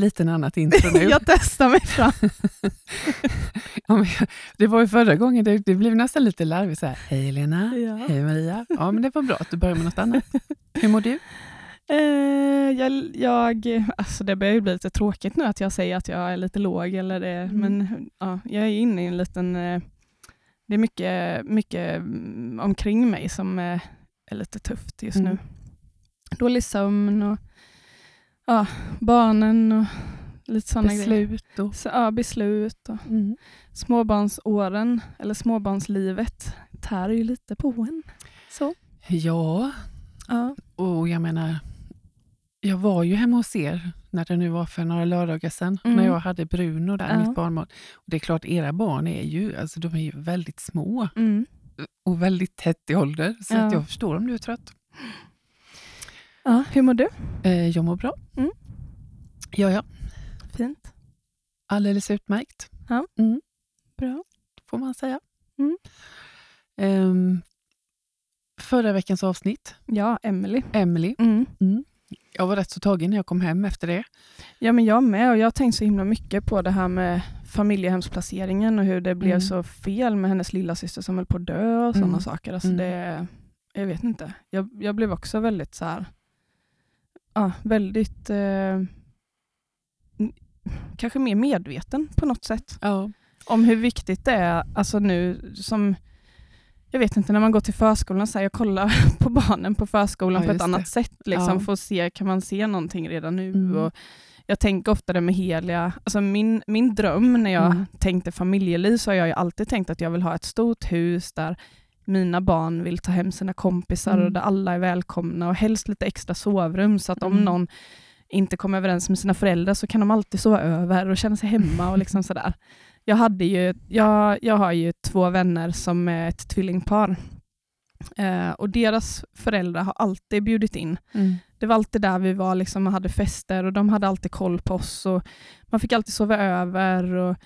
Liten annat intro nu. jag testar mig fram. det var ju förra gången, det, det blev nästan lite larvigt. Så här, Hej Helena, Ja. hej Maria. Ja, men det var bra att du började med något annat. Hur mår du? Eh, jag, jag, alltså det börjar ju bli lite tråkigt nu att jag säger att jag är lite låg, eller det, Mm. men ja, jag är inne i en liten... Eh, det är mycket, mycket omkring mig som eh, är lite tufft just Mm. nu. Dålig sömn och ja, barnen och lite sådana grejer. Beslut och... Så, ja, beslut och Mm. småbarnsåren, eller småbarnslivet, tär ju lite på en. Så. Ja, Ja. och jag menar, jag var ju hemma hos er när det nu var för några lördagar sedan, Mm. när jag hade Bruno där, Ja. mitt barnbarn. Och det är klart, era barn är ju, alltså, de är ju väldigt små Mm. och väldigt tätt i ålder, så Ja. att jag förstår om du är trött. Ja. Hur mår du? Eh, jag mår bra. Mm. Ja, ja. Fint. Alldeles utmärkt. Ja. Mm, Bra. får man säga. Mm. Ehm, förra veckans avsnitt, Ja, Emily. Emily. Mm. Jag var rätt så tagen när jag kom hem efter det. Ja, men jag med. Och jag har tänkt så himla mycket på det här med familjehemsplaceringen och hur det blev Mm. så fel med hennes lilla syster som höll på att dö och sådana Mm. saker. Alltså Mm. det, jag vet inte. Jag, jag blev också väldigt så här, ja, väldigt, eh, kanske mer medveten på något sätt. Ja. om hur viktigt det är, alltså nu som, jag vet inte, när man går till förskolan, så här, jag kollar på barnen på förskolan Ja, på ett just annat det. sätt, liksom, Ja. för att se, kan man se någonting redan nu? Mm. Och jag tänker ofta det med Helia, alltså min, min dröm när jag Mm. tänkte familjeliv, så har jag ju alltid tänkt att jag vill ha ett stort hus där mina barn vill ta hem sina kompisar Mm. och där alla är välkomna och helst lite extra sovrum så att om Mm. någon inte kommer överens med sina föräldrar så kan de alltid sova över och känna sig hemma och liksom sådär. Jag, hade ju, jag, jag har ju två vänner som är ett tvillingpar eh, och deras föräldrar har alltid bjudit in. Mm. Det var alltid där vi var liksom, och hade fester och de hade alltid koll på oss och man fick alltid sova över. Och,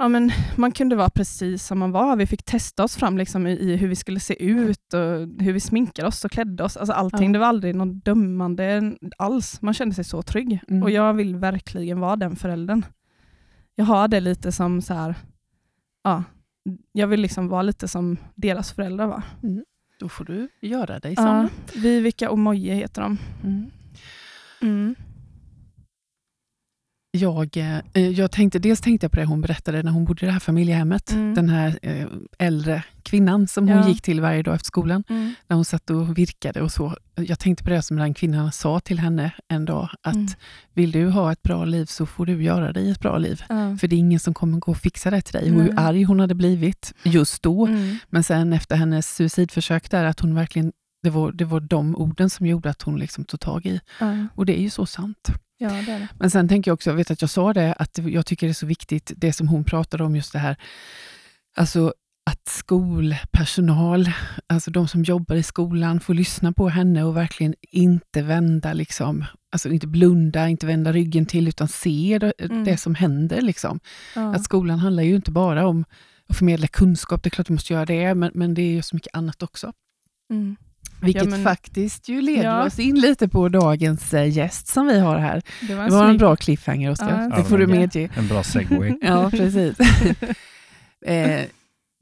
ja, men man kunde vara precis som man var. Vi fick testa oss fram liksom, i, i hur vi skulle se ut och hur vi sminkade oss och klädde oss. Alltså allting. Ja. Det var aldrig något dömande alls. Man kände sig så trygg. Mm. Och jag vill verkligen vara den föräldern. Jag har det lite som så här, ja, jag vill liksom vara lite som deras föräldrar var. Då får du göra dig som. Ja, Vivica och Moje heter de. Mm. Jag, eh, jag tänkte, dels tänkte jag på det hon berättade när hon bodde i det här familjehemmet. Mm. Den här eh, äldre kvinnan som hon Ja. gick till varje dag efter skolan. Mm. När hon satt och virkade och så. Jag tänkte på det som den kvinnan sa till henne en dag. Att Mm. vill du ha ett bra liv så får du göra dig ett bra liv. Ja. För det är ingen som kommer gå och fixa det till dig. Och hur arg hon hade blivit just då. Mm. Men sen efter hennes suicidförsök där, att hon verkligen, det var, det var de orden som gjorde att hon liksom tog tag i. Och det är ju så sant. Ja, det det. Men sen tänker jag också, jag vet att jag sa det, att jag tycker det är så viktigt, det som hon pratade om, just det här, alltså att skolpersonal, alltså de som jobbar i skolan, får lyssna på henne och verkligen inte vända, liksom, alltså inte blunda, inte vända ryggen till, utan se det, Mm. det som händer. Liksom. Ja. Att skolan handlar ju inte bara om att förmedla kunskap, det är klart vi måste göra det, men, men det är ju så mycket annat också. Mm. Vilket men- faktiskt ju leder Ja. oss in lite på dagens eh, gäst som vi har här. Det var en, Det var en bra cliffhanger, Oskar. Ja, det får du medge. En bra segway. Ja, precis. eh,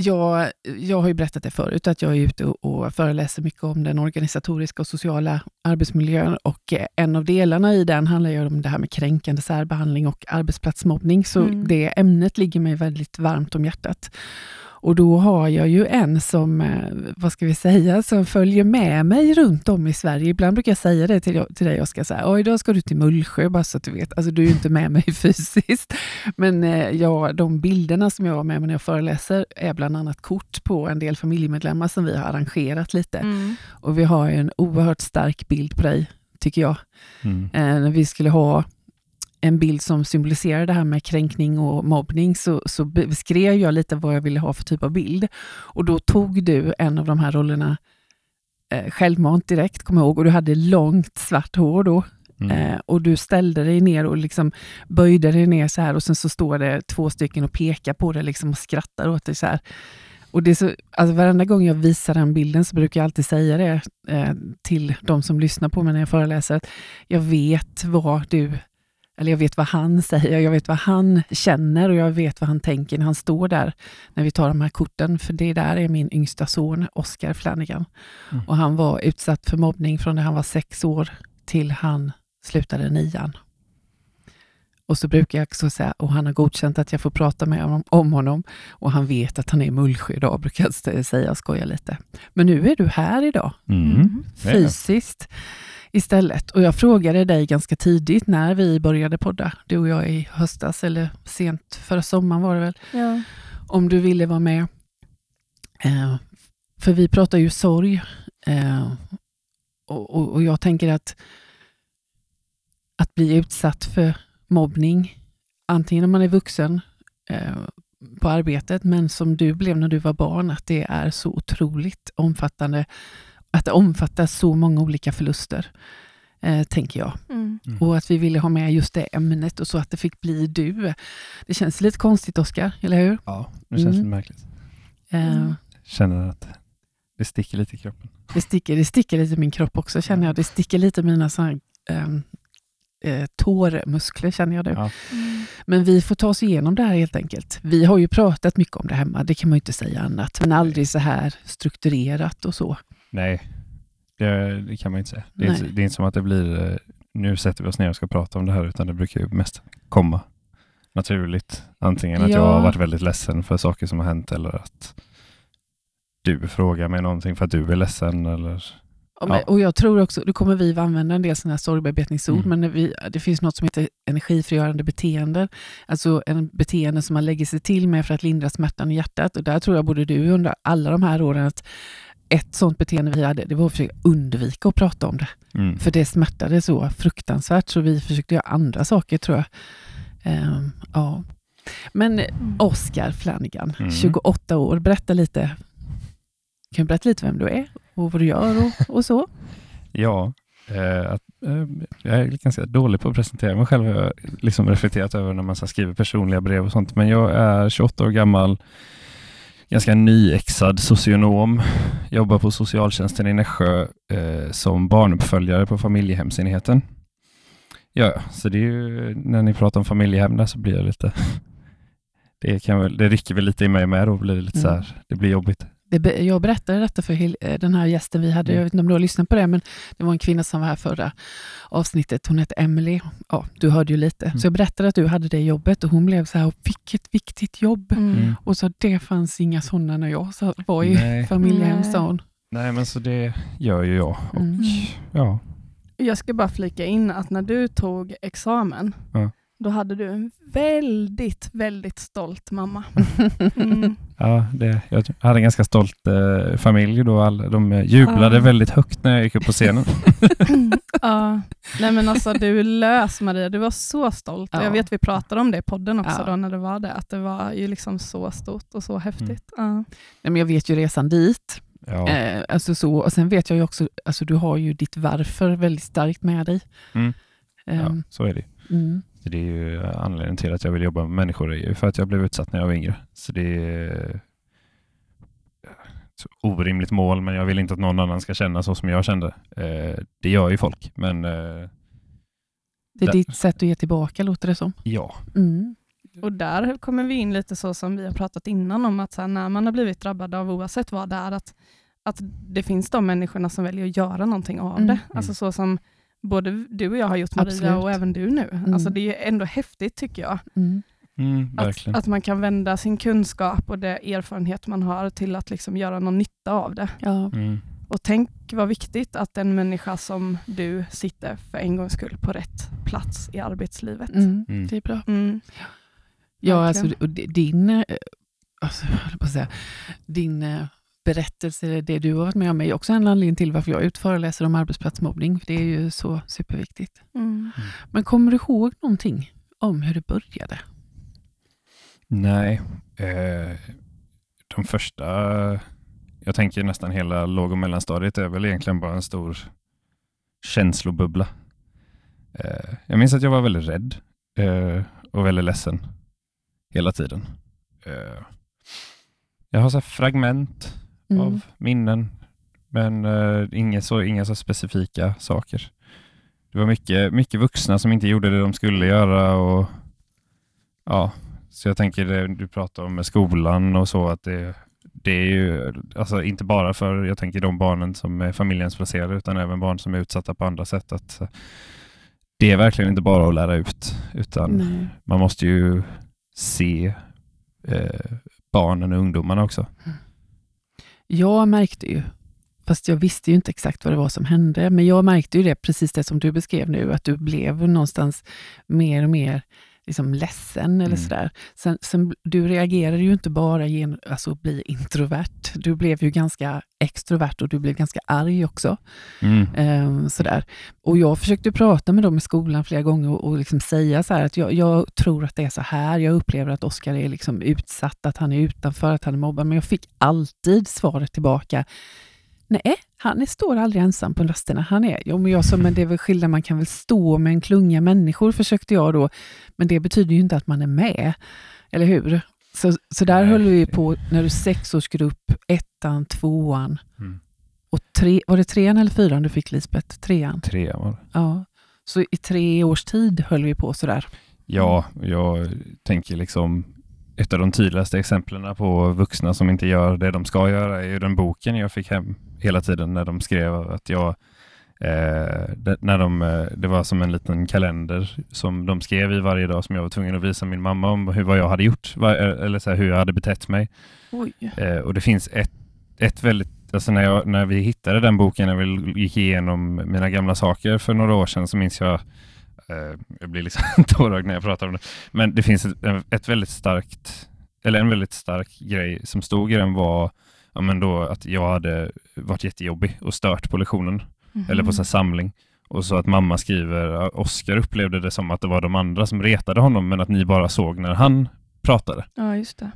jag, jag har ju berättat det förut, att jag är ute och, och föreläser mycket om den organisatoriska och sociala arbetsmiljön. Och eh, en av delarna i den handlar ju om det här med kränkande särbehandling och arbetsplatsmobbning. Så Mm. det ämnet ligger mig väldigt varmt om hjärtat. Och då har jag ju en som, eh, vad ska vi säga, som följer med mig runt om i Sverige. Ibland brukar jag säga det till, till dig Oskar, så här, "Oj, idag ska du till Mullsjö, bara så att du vet. Alltså du är ju inte med mig fysiskt. Men eh, ja, de bilderna som jag har med mig när jag föreläser är bland annat kort på en del familjemedlemmar som vi har arrangerat lite. Mm. Och vi har ju en oerhört stark bild på dig, tycker jag. Mm. Eh, när vi skulle ha en bild som symboliserar det här med kränkning och mobbning så, så beskrev jag lite vad jag ville ha för typ av bild. Och då tog du en av de här rollerna eh, självmant direkt, kommer jag ihåg, och du hade långt svart hår då. Mm. Eh, och du ställde dig ner och liksom böjde dig ner så här och sen så står det två stycken och pekar på dig liksom och skrattar åt dig så här. Och det är så, alltså varenda gång jag visar den bilden så brukar jag alltid säga det eh, till de som lyssnar på mig när jag föreläser. Att jag vet vad du, eller jag vet vad han säger, jag vet vad han känner och jag vet vad han tänker när han står där när vi tar de här korten. För det där är min yngsta son, Oscar Flanagan. Mm. Och han var utsatt för mobbning från när han var sex år till han slutade nian. Och så brukar jag också säga, och han har godkänt att jag får prata med honom om honom. Och han vet att han är Mullsjö idag, brukar jag säga och skoja lite. Men nu är du här idag, Mm. Det. fysiskt istället. Och jag frågade dig ganska tidigt när vi började podda, du och jag i höstas, eller sent förra sommaren var det väl, Ja. om du ville vara med. Eh, för vi pratar ju sorg. Eh, och, och, och jag tänker att att bli utsatt för mobbning, antingen om man är vuxen eh, på arbetet, men som du blev när du var barn, att det är så otroligt omfattande, att det omfattar så många olika förluster, eh, tänker jag. Mm. Mm. Och att vi ville ha med just det ämnet och så att det fick bli du. Det känns lite konstigt, Oskar, eller hur? Ja, det känns Mm. lite märkligt. Eh, Mm. Känner att det sticker lite i kroppen. Det sticker, det sticker lite i min kropp också, känner jag. Det sticker lite i mina såna, här, ehm, eh, tårmuskler, känner jag nu. Ja. Mm. Men vi får ta oss igenom det här helt enkelt. Vi har ju pratat mycket om det hemma, det kan man ju inte säga annat. Men aldrig så här strukturerat och så. Nej, det, det kan man inte säga. Det är, inte, det är inte som att det blir, eh, nu sätter vi oss ner och ska prata om det här, utan det brukar ju mest komma naturligt. Antingen att jag Ja. har varit väldigt ledsen för saker som har hänt eller att du frågar mig någonting för att du är ledsen eller Ja, och jag tror också, då kommer vi använda en del sådana här sorgbearbetningsord, Mm. men vi, det finns något som heter energifrigörande beteenden. Alltså en beteende som man lägger sig till med för att lindra smärtan i hjärtat. Och där tror jag både du under alla de här åren att ett sådant beteende vi hade, det var att försöka undvika att prata om det. mm. För det smärtade så fruktansvärt, så vi försökte göra andra saker tror jag. Ehm, ja. Men. Oscar Flanagan, Mm. 28 år, berätta lite. Kan du berätta lite vem du är och vad du gör och, och så? Ja, eh, att, eh, jag är ganska dålig på att presentera mig själv. Jag har liksom reflekterat över när man så skriver personliga brev och sånt. Men jag är 28 år gammal, ganska nyexad socionom. Jobbar på socialtjänsten i Nässjö eh, som barnuppföljare på familjehemsenheten. Ja, så det är ju, när ni pratar om familjehem där så blir jag lite det, kan väl, det rycker väl lite i mig med då, blir det lite så Mm. här, det blir jobbigt. Det, jag berättade detta för eh, den här gästen vi hade, Mm. jag vet inte om du har lyssnat på det, men det var en kvinna som var här förra avsnittet. Hon hette Emily. Ja, du hörde ju lite. Mm. Så jag berättade att du hade det jobbet och hon blev så här, vilket viktigt jobb. Mm. Mm. Och så det fanns inga sådana när jag sa- var i Nej. familjehem, Nej. sa hon. Nej, men så det gör ju jag. Och, Mm. ja. Jag ska bara flika in att när du tog examen, Ja. Då hade du en väldigt, väldigt stolt mamma. Mm. Ja, det, jag hade en ganska stolt eh, familj då. All, de jublade Ja. väldigt högt när jag gick upp på scenen. ja. Nej men alltså du är lös Maria, du var så stolt. Ja. Jag vet vi pratade om det i podden också Ja. då när det var det, att det var ju liksom så stort och så häftigt. Mm. Ja. Nej, men jag vet ju resan dit. Ja. Eh, alltså så, och sen vet jag ju också, alltså du har ju ditt varför väldigt starkt med dig. Mm. ja, Ehm, så är det. mm. Så Det är ju anledningen till att jag vill jobba med människor, är ju för att jag blev utsatt när jag var yngre. Så det är ett orimligt mål, men jag vill inte att någon annan ska känna så som jag kände. Eh, det gör ju folk, men eh, Det är Där- ditt sätt att ge tillbaka, låter det som. ja. Mm. Och där kommer vi in lite så som vi har pratat innan om att här, när man har blivit drabbad av oavsett vad det är, att, att det finns de människorna som väljer att göra någonting av Mm. det. Alltså så som både du och jag har gjort Maria Absolut. och även du nu. Mm. Alltså det är ju ändå häftigt tycker jag. Mm. Mm, Att, verkligen. att man kan vända sin kunskap och det erfarenhet man har till att liksom göra någon nytta av det. Ja. Mm. Och tänk vad viktigt att en människa som du sitter för en gångs skull på rätt plats i arbetslivet. Mm. Mm. Det är bra. Mm. Ja, Verkligen. alltså, och di- din, eh, alltså, jag på säga, din eh, berättelse, det du har varit med om, är också en anledning till varför jag och föreläser om arbetsplatsmobbning. Det är ju så superviktigt. Mm. Men kommer du ihåg någonting om hur det började? Nej, eh, de första, jag tänker nästan hela låg och mellanstadiet är väl egentligen bara en stor känslobubbla. Eh, jag minns att jag var väldigt rädd eh, och väldigt ledsen hela tiden. Eh, jag har så här fragment Mm. av minnen, men uh, inga, så, inga så specifika saker. Det var mycket, mycket vuxna som inte gjorde det de skulle göra och ja, så jag tänker det du pratar om med skolan och så att det, det är ju alltså inte bara för jag tänker de barnen som är familjens placerade utan även barn som är utsatta på andra sätt att eh, det är verkligen inte bara att lära ut utan Nej. man måste ju se eh, barnen och ungdomarna också. Jag märkte ju, fast jag visste ju inte exakt vad det var som hände, men jag märkte ju det, precis det som du beskrev nu, att du blev någonstans mer och mer liksom ledsen eller Mm. sådär. Sen, sen, du reagerade ju inte bara genom alltså, att bli introvert, du blev ju ganska extrovert och du blev ganska arg också. Mm. Ehm, sådär. Och jag försökte prata med dem i skolan flera gånger och, och liksom säga så att jag, jag tror att det är så här, jag upplever att Oskar är liksom utsatt, att han är utanför, att han är mobbad, men jag fick alltid svaret tillbaka, nej, han är, står aldrig ensam på rasterna. Han är, jo, men jag sa, men det är väl skillnad, man kan väl stå med en klunga människor, försökte jag då, men det betyder ju inte att man är med, eller hur? Så, så där Nej. höll vi på, när du sexårsgrupp, ettan, tvåan, Mm. och tre, var det trean eller fyran du fick Lisbeth? Trean? Tre var det. Ja. Så i tre års tid höll vi på sådär. Ja, jag tänker liksom ett av de tydligaste exemplen på vuxna som inte gör det de ska göra är ju den boken jag fick hem hela tiden när de skrev att jag eh, det, när de, eh, det var som en liten kalender som de skrev i varje dag som jag var tvungen att visa min mamma om hur, vad jag hade gjort, vad, eller så här, hur jag hade betett mig. Eh, och det finns ett, ett väldigt, alltså när, jag, när vi hittade den boken, när vi gick igenom mina gamla saker för några år sedan så minns jag, eh, jag blir liksom tårögd när jag pratar om det, men det finns ett, ett väldigt starkt, eller en väldigt stark grej som stod i den var ja, men då att jag hade varit jättejobbig och stört på lektionen eller på så här samling. Och så att mamma skriver, Oskar upplevde det som att det var de andra som retade honom men att ni bara såg när han pratade. Ja, just det.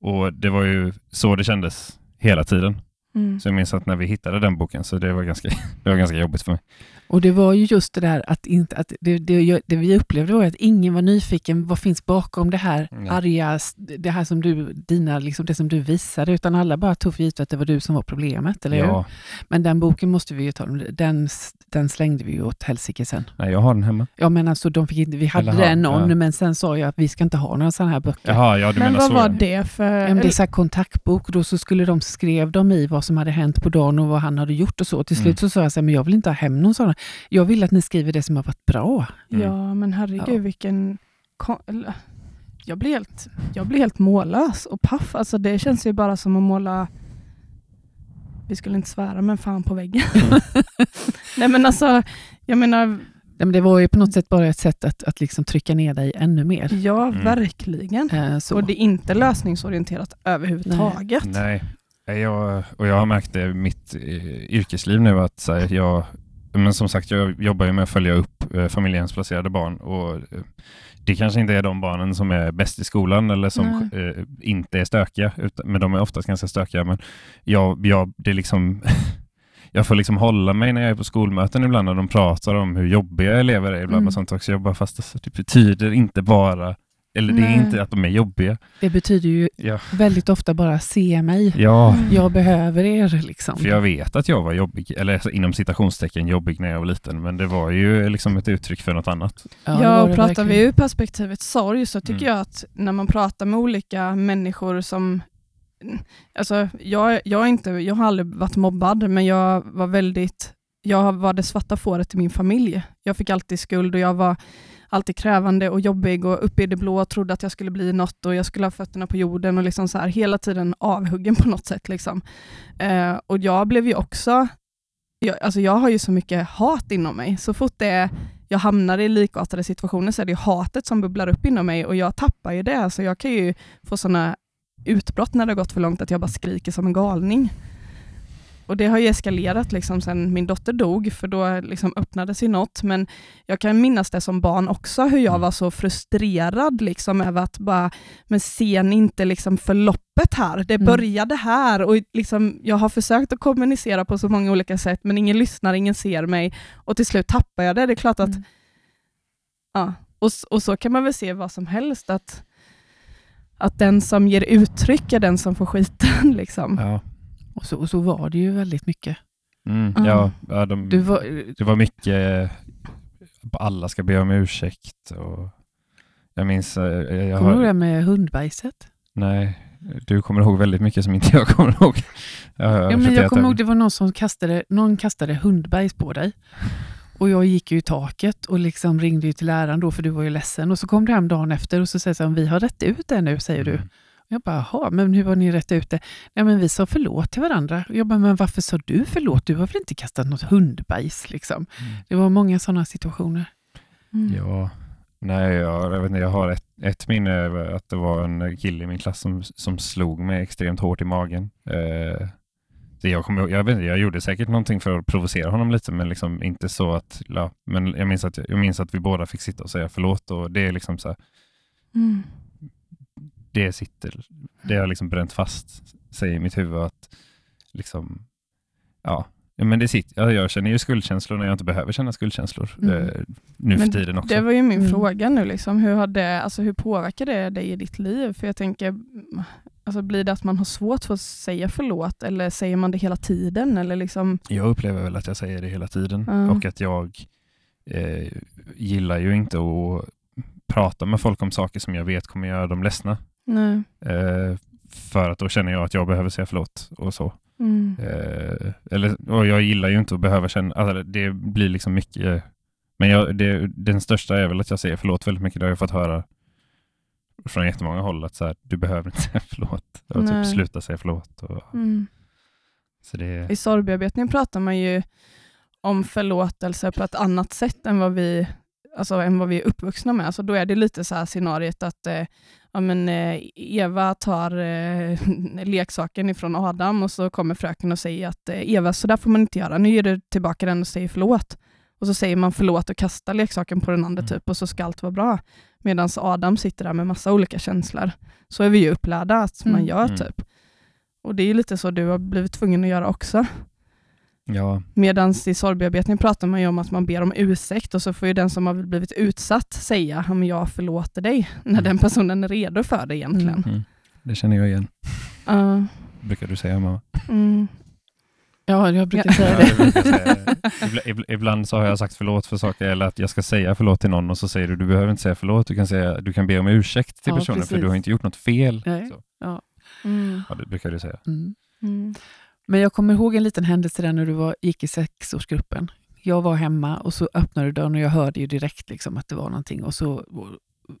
Och det var ju så det kändes hela tiden. Mm. Så jag minns att när vi hittade den boken så det var ganska, det var ganska jobbigt för mig. Och det var ju just det där att, inte, att det, det, det vi upplevde var att ingen var nyfiken, vad finns bakom det här Nej. arga, det här som du, dina, liksom det som du visade, utan alla bara tog för givet att det var du som var problemet, eller hur? Ja, Men den boken måste vi ju ta, den, den slängde vi ju åt helsike sen. nej, jag har den hemma. Ja men alltså, de fick inte, vi hade Eller ha, den någon, ja. men sen sa jag att vi ska inte ha några sådana här böcker. Jaha, ja du Men menar vad så. var det för... Ja, men det är så här kontaktbok då så skulle de, skrev de i vad som hade hänt på dagen och vad han hade gjort och så. Till slut Mm. så sa jag så här, men jag vill inte ha hem någon sån. Jag vill att ni skriver det som har varit bra. Mm. Ja, men herregud Ja. vilken... Jag blir, helt, jag blir helt mållös och paff. Alltså, det känns ju bara som att måla... Vi skulle inte svära, men fan på väggen. Nej men alltså, jag menar, Ja, men det var ju på något sätt bara ett sätt att, att liksom trycka ner dig ännu mer. ja Mm. verkligen. Så. Och det är inte lösningsorienterat överhuvudtaget. Nej, Nej, jag, och jag har märkt det i mitt eh, yrkesliv nu att så här, jag, men som sagt, jag jobbar ju med att följa upp eh, familjehemsplacerade barn och eh, det kanske inte är de barnen som är bäst i skolan eller som eh, inte är stökiga, utan, men de är oftast ganska stökiga. Men jag, jag, det är liksom, jag får liksom hålla mig när jag är på skolmöten ibland när de pratar om hur jobbiga elever är ibland Mm. och sånt också. Jag bara, fast alltså, det betyder inte bara, eller det är inte att de är jobbiga. Det betyder ju Ja, väldigt ofta bara se mig. ja Mm. Jag behöver er liksom. För jag vet att jag var jobbig, eller inom citationstecken jobbig när jag var liten, men det var ju liksom ett uttryck för något annat. Ja, det pratar verkligen. vi ur perspektivet sorg så tycker Mm. jag att när man pratar med olika människor som Alltså, jag, jag, är inte, jag har aldrig varit mobbad, men jag var väldigt jag var det svarta fåret i min familj. Jag fick alltid skuld och jag var alltid krävande och jobbig och uppe i det blå och trodde att jag skulle bli något och jag skulle ha fötterna på jorden och liksom så här, hela tiden avhuggen på något sätt. Liksom. Eh, och jag blev ju också, jag, alltså jag har ju så mycket hat inom mig. Så fort det är, jag hamnar i likartade situationer så är det hatet som bubblar upp inom mig och jag tappar ju det. Så jag kan ju få sådana utbrott när det har gått för långt att jag bara skriker som en galning. Och det har ju eskalerat liksom sen min dotter dog, för då liksom öppnades ju något. Men jag kan minnas det som barn också, hur jag var så frustrerad liksom över att bara, men ser ni inte liksom förloppet här? Det Mm. började här och liksom, jag har försökt att kommunicera på så många olika sätt, men ingen lyssnar, ingen ser mig. Och till slut tappar jag det. Det är klart att Mm. Ja, och, och så kan man väl se vad som helst. att att den som ger uttryck är den som får skiten. Liksom. Ja. Och så, och så var det ju väldigt mycket. Mm, Ja. ja, de, Du var, det var mycket, alla ska be om ursäkt. Och jag minns, eh, jag kommer du ihåg det med hundbajset? nej, du kommer ihåg väldigt mycket som inte jag kommer ihåg. Jag, Ja, men jag kommer ihåg det var någon som kastade, någon kastade hundbajs på dig. Och jag gick ju i taket och liksom ringde ju till läraren då, för du var ju ledsen. Och så kom du hem dagen efter och så säger här, vi har rätt ut det nu, säger du. Jag bara, jaha, men hur har ni rätt ut det? Nej, men vi sa förlåt till varandra. Jag bara, men varför sa du förlåt? Du har väl inte kastat något hundbajs? Liksom. Mm. Det var många sådana situationer. Mm. Ja, nej, jag, jag, vet inte, jag har ett, ett minne över att det var en kille i min klass som, som slog mig extremt hårt i magen. Eh, så jag, ihåg- jag, vet inte, jag gjorde säkert någonting för att provocera honom lite, men liksom inte så att... Ja, men jag minns, att, jag minns att vi båda fick sitta och säga förlåt och det är liksom så här, Mm. Det sitter, det har liksom bränt fast sig i mitt huvud att liksom, ja, men det sitter, ja, jag känner ju skuldkänslor när jag inte behöver känna skuldkänslor Mm. eh, nu Men för tiden också. Det var ju min Mm. fråga nu. Liksom. Hur, har det, alltså, hur påverkar det dig i ditt liv? För jag tänker, alltså, blir det att man har svårt för att säga förlåt eller säger man det hela tiden? Eller liksom, Jag upplever väl att jag säger det hela tiden Ja. och att jag eh, gillar ju inte att prata med folk om saker som jag vet kommer göra dem ledsna. Eh, för att då känner jag att jag behöver säga förlåt och så. Mm. Eh, eller, och jag gillar ju inte att behöva känna, alltså det blir liksom mycket, men jag, det, den största är väl att jag säger förlåt väldigt mycket. Det har jag fått höra från jättemånga håll att så här, du behöver inte säga förlåt. Och Nej. typ sluta säga förlåt. Och, Mm. så det, I sorgbearbetning pratar man ju om förlåtelse på ett annat sätt än vad vi, alltså, än vad vi är uppvuxna med. Alltså, då är det lite så här scenariet att eh, ja, men, eh, Eva tar eh, leksaken ifrån Adam och så kommer fröken och säger att eh, Eva, så där får man inte göra. Nu ger du tillbaka den och säger förlåt. Och så säger man förlåt och kastar leksaken på den andra Mm. typ och så ska allt vara bra. Medan Adam sitter där med massa olika känslor. Så är vi ju upplärda att man Mm. gör Mm. typ. Och det är lite så du har blivit tvungen att göra också. Ja, Medan i sorgbearbetning pratar man ju om att man ber om ursäkt och så får ju den som har blivit utsatt säga att jag förlåter dig, när Mm. den personen är redo för det egentligen. mm, det känner jag igen. Ja, Brukar du säga mamma? mm, Ja, jag brukar Ja. säga Ja, det. jag brukar säga det. Ibla- Ibland så har jag sagt förlåt för saker eller att jag ska säga förlåt till någon och så säger du du behöver inte säga förlåt, du kan, säga, du kan be om ursäkt till Ja, personen för precis. du har inte gjort något fel. Nej. Så, mm, ja, det brukar du säga. Mm. Men jag kommer ihåg en liten händelse där när du var, gick i sexårsgruppen. Jag var hemma och så öppnade du dörren och jag hörde ju direkt liksom att det var någonting. Och, så,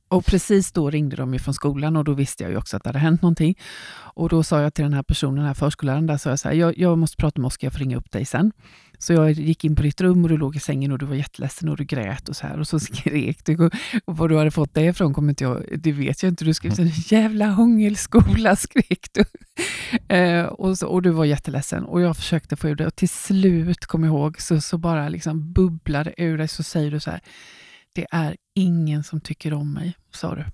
och, precis då ringde de ju från skolan och då visste jag ju också att det hade hänt någonting. Och då sa jag till den här personen, den här förskolläraren, där, så jag, så här, jag, jag måste prata med Oskar, jag får ringa upp dig sen. Så jag gick in på ditt rum och du låg i sängen och du var jätteledsen och du grät och så här och så skrek du. Och var du hade fått det ifrån kommer inte jag, det vet jag inte. Du skrev så här, jävla hångelskola skrek du. Eh, och, så, och du var jätteledsen och jag försökte få ur det och till slut, kom jag ihåg, så, så bara liksom bubblade ur dig så säger du så här, det är ingen som tycker om mig, sa du.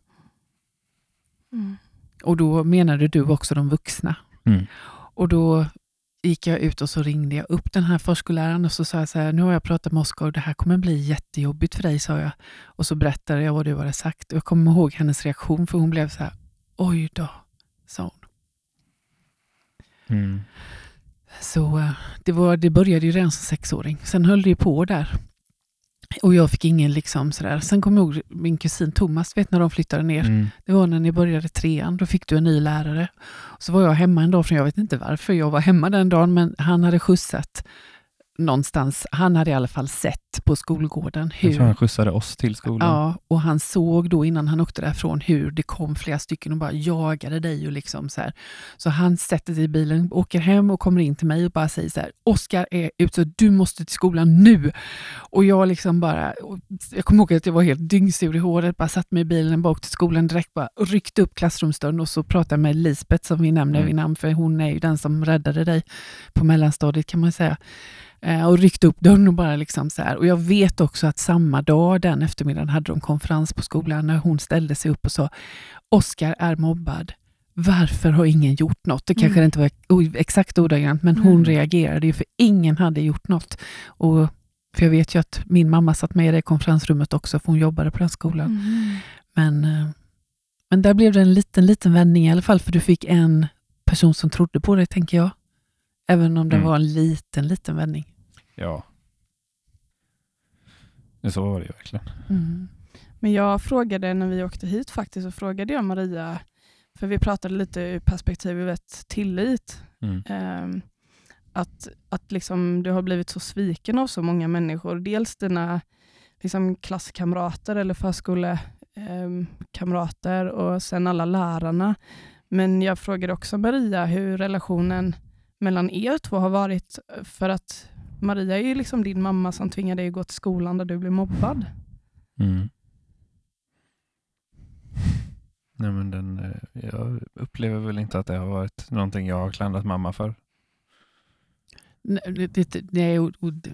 mm. Och då menade du också de vuxna. Mm. Och då gick jag ut och så ringde jag upp den här förskolläraren och så sa jag så här, nu har jag pratat med Oskar och det här kommer bli jättejobbigt för dig, sa jag. Och så berättade jag vad du hade sagt. Och jag kommer ihåg hennes reaktion, för hon blev så här, oj då, sa hon. Mm. Så eh, det, var, det började ju redan som sexåring. Sen höll det ju på där. Och jag fick ingen liksom sådär. Sen kom jag ihåg min kusin Thomas, vet när de flyttade ner. Mm. Det var när ni började trean, då fick du en ny lärare. Så var jag hemma en dag, för jag vet inte varför jag var hemma den dagen, men han hade skjutsat någonstans. Han hade i alla fall sett på skolgården Jag tror han hur... skjutsade oss till skolan. Ja, och han såg då innan han åkte därifrån hur det kom flera stycken och bara jagade dig. Och liksom så, här. så han sätter sig i bilen, åker hem och kommer in till mig och bara säger så här, Oskar är ute, så du måste till skolan nu. Och jag liksom bara, jag kommer ihåg att jag var helt dyngsur i håret, bara satt mig i bilen, bara åkte till skolan direkt, bara ryckte upp klassrumsdörren och så pratade med Lisbeth som vi nämner Mm. vid namn, för hon är ju den som räddade dig på mellanstadiet kan man säga. Eh, och ryckte upp dörren och bara liksom så här. Och jag vet också att samma dag, den eftermiddagen, hade de konferens på skolan när hon ställde sig upp och sa Oskar är mobbad. Varför har ingen gjort något? Det kanske Mm. inte var exakt ordagrant, men hon Mm. reagerade ju för ingen hade gjort något. Och, för jag vet ju att min mamma satt med i det konferensrummet också, för hon jobbade på den skolan. Mm. Men eh, Men där blev det en liten, liten vändning i alla fall, för du fick en person som trodde på dig, tänker jag. Även om det Mm. var en liten, liten vändning. Ja. Så var det ju verkligen. Mm. Men jag frågade när vi åkte hit faktiskt, så frågade jag Maria, för vi pratade lite ur perspektivet tillit. Mm. Ehm, att att liksom, du har blivit så sviken av så många människor. Dels dina liksom, klasskamrater eller förskolekamrater och sen alla lärarna. Men jag frågade också Maria hur relationen mellan er två har varit. För att Maria är ju liksom din mamma som tvingar dig att gå till skolan där du blir mobbad. Mm. Nej, men den, eh, jag upplever väl inte att det har varit någonting jag har klandrat mamma för. Det, det,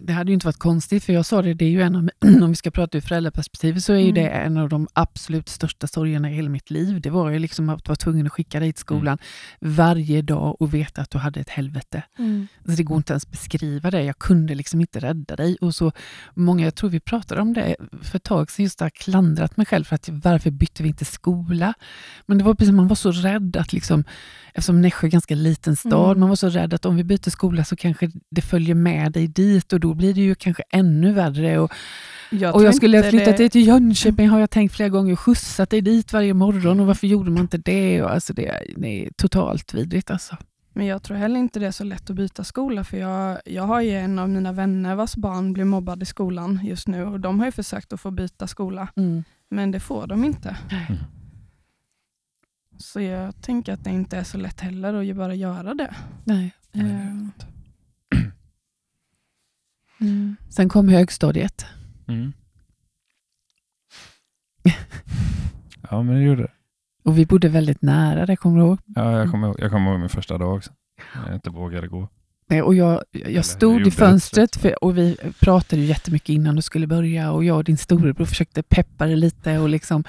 det, hade ju inte varit konstigt, för jag sa det, det är ju en av, om vi ska prata ur föräldraperspektivet, så är ju Mm. det en av de absolut största sorgerna i hela mitt liv. Det var ju liksom att vara tvungen att skicka dig till skolan varje dag och veta att du hade ett helvete. Alltså det går inte ens att beskriva det. Jag kunde liksom inte rädda dig. Och så många, jag tror vi pratade om det för ett tag sedan, just här klandrat mig själv för att varför bytte vi inte skola? Men det var precis, man var så rädd att liksom, eftersom Nässjö är en ganska liten stad, Mm. man var så rädd att om vi byter skola så kanske det följer med dig dit och då blir det ju kanske ännu värre. Och, Jag och jag skulle inte flytta det- dig till Jönköping har jag tänkt flera gånger, och skjutsat dig dit varje morgon och varför gjorde man inte det? Och alltså det, det är totalt vidrigt alltså. Men jag tror heller inte det är så lätt att byta skola för jag, jag har ju en av mina vänner vars barn blir mobbad i skolan just nu och de har ju försökt att få byta skola Mm. men det får de inte. Nej. Så jag tänker att det inte är så lätt heller att ju bara göra det. Nej. Eh, Mm. Sen kom högstadiet. Mm. ja, men det gjorde det. Och vi bodde väldigt nära det, kommer du ihåg? Ja, jag kommer ihåg, jag kommer ihåg min första dag också. Jag inte vågade gå. Nej, Och jag, jag stod i fönstret för, och vi pratade ju jättemycket innan du skulle börja och jag och din storebror försökte peppa dig lite och liksom,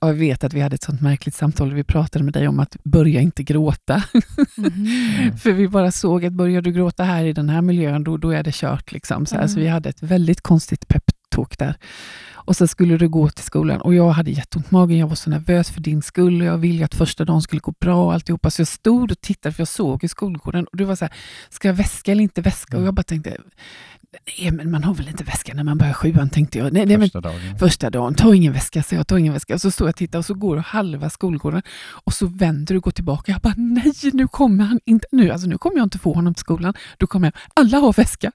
och jag vet att vi hade ett sånt märkligt samtal och vi pratade med dig om att börja inte gråta. Mhm. för vi bara såg att börjar du gråta här i den här miljön, då, då är det kört. Liksom. Så, Mm. så vi hade ett väldigt konstigt peptalk där. Och så skulle du gå till skolan och jag hade jätteont i magen. Jag var så nervös för din skull och jag ville att första dagen skulle gå bra och alltihopa. Så jag stod och tittade för jag såg i skolgården och du var så här, ska jag väska eller inte väska? Och jag bara tänkte, nej men man har väl inte väska när man börjar sjuan tänkte jag. Nej, nej, men Första dagen. Första dagen, ta ingen väska, så jag tar ingen väska. Och så står jag och tittar och så går halva skolgården och så vänder du och går tillbaka. Jag bara, nej nu kommer han inte, nu, alltså, nu kommer jag inte få honom till skolan. Då kommer jag, alla har väska.